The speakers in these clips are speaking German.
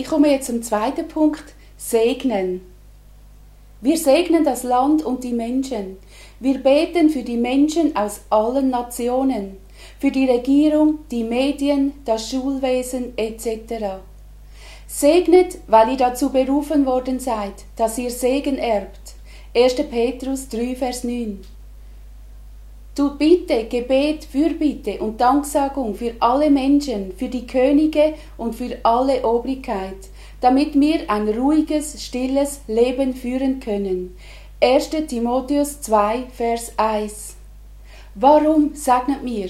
Ich komme jetzt zum zweiten Punkt, segnen. Wir segnen das Land und die Menschen. Wir beten für die Menschen aus allen Nationen, für die Regierung, die Medien, das Schulwesen etc. Segnet, weil ihr dazu berufen worden seid, dass ihr Segen erbt. 1. Petrus 3, Vers 9. Du Bitte, Gebet, Fürbitte und Danksagung für alle Menschen, für die Könige und für alle Obrigkeit, damit wir ein ruhiges, stilles Leben führen können. 1. Timotheus 2, Vers 1. Warum segnet mir?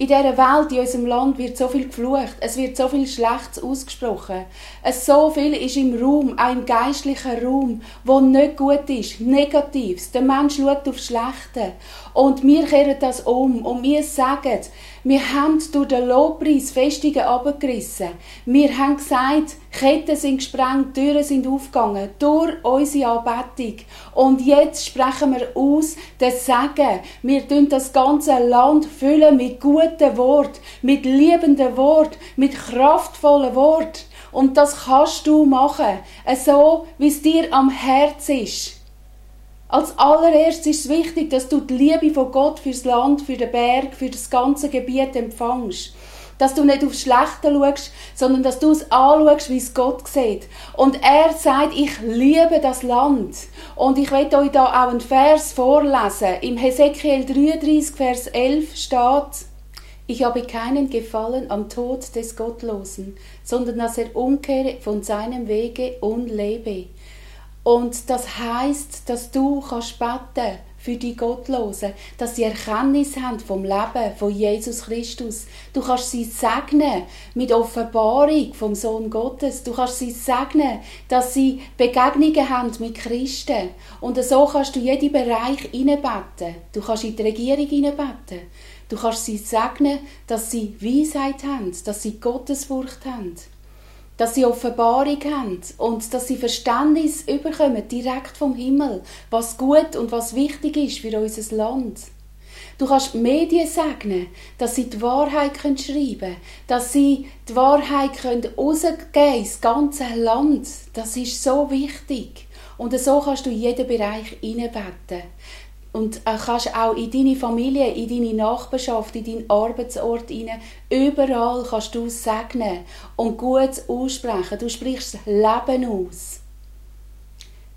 In dieser Welt, in unserem Land, wird so viel geflucht, es wird so viel Schlechtes ausgesprochen. Es so viel ist im Raum, auch im geistlichen Raum, wo nicht gut ist, Negatives. Der Mensch schaut auf Schlechte. Und wir kehren das um und wir sagen, wir haben durch den Lobpreis Festungen abgerissen. Wir haben gesagt, Ketten sind gesprengt, Türen sind aufgegangen durch unsere Anbetung. Und jetzt sprechen wir aus den Segen. Wir tun das ganze Land füllen mit guten Wort, mit liebenden Wort, mit kraftvollen Wort. Und das kannst du machen, so wie es dir am Herz ist. Als allererstes ist es wichtig, dass du die Liebe von Gott fürs Land, für den Berg, für das ganze Gebiet empfängst. Dass du nicht aufs Schlechte schaust, sondern dass du es anschaust, wie es Gott sieht. Und er sagt, ich liebe das Land. Und ich werde euch da auch einen Vers vorlesen. Im Hesekiel 33, Vers 11 steht, ich habe keinen Gefallen am Tod des Gottlosen, sondern dass er umkehre von seinem Wege und lebe. Und das heißt, dass du kannst beten für die Gottlosen, dass sie Erkenntnis haben vom Leben von Jesus Christus. Du kannst sie segnen mit Offenbarung vom Sohn Gottes. Du kannst sie segnen, dass sie Begegnungen haben mit Christen. Und so kannst du jeden Bereich hineinbeten. Du kannst in die Regierung hineinbeten. Du kannst sie segnen, dass sie Weisheit haben, dass sie Gottesfurcht haben dass sie Offenbarung haben und dass sie Verständnis überkommen, direkt vom Himmel, was gut und was wichtig ist für unser Land. Du kannst die Medien segnen, dass sie die Wahrheit schreiben können, dass sie die Wahrheit rausgeben können ins ganze Land. Das ist so wichtig. Und so kannst du jeden Bereich hineinbeten. Und äh, kannst auch in deine Familie, in deine Nachbarschaft, in deinen Arbeitsort hinein, überall kannst du segnen und gut aussprechen. Du sprichst Leben aus.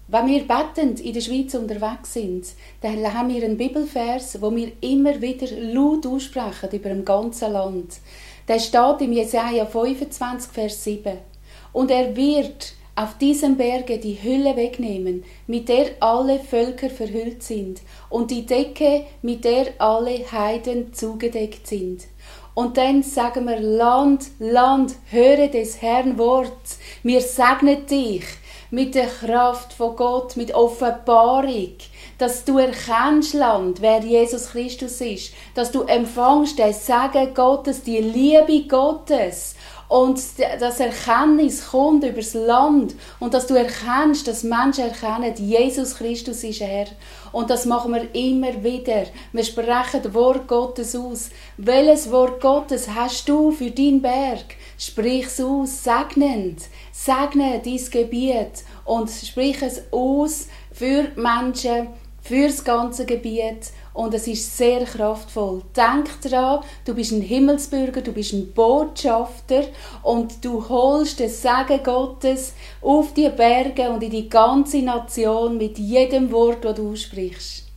Wenn wir bettend in der Schweiz unterwegs sind, dann haben wir einen Bibelvers, wo wir immer wieder laut aussprechen über dem ganzen Land. Der steht im Jesaja 25, Vers 7. Und er wird auf diesem Berge die Hülle wegnehmen, mit der alle Völker verhüllt sind, und die Decke, mit der alle Heiden zugedeckt sind. Und dann sagen wir, Land, Land, höre des Herrn Wort, mir segnet dich mit der Kraft von Gott, mit Offenbarung, dass du erkennst, Land, wer Jesus Christus ist, dass du empfangst den Segen Gottes, die Liebe Gottes und das Erkenntnis kommt übers Land und dass du erkennst, dass Menschen erkennen, Jesus Christus ist Herr. Und das machen wir immer wieder. Wir sprechen das Wort Gottes aus. Welches Wort Gottes hast du für deinen Berg? Sprich es aus, segnend. Segne dein Gebiet und sprich es aus für Menschen, für das ganze Gebiet und es ist sehr kraftvoll. Denk daran, du bist ein Himmelsbürger, du bist ein Botschafter und du holst den Segen Gottes auf die Berge und in die ganze Nation mit jedem Wort, das du aussprichst.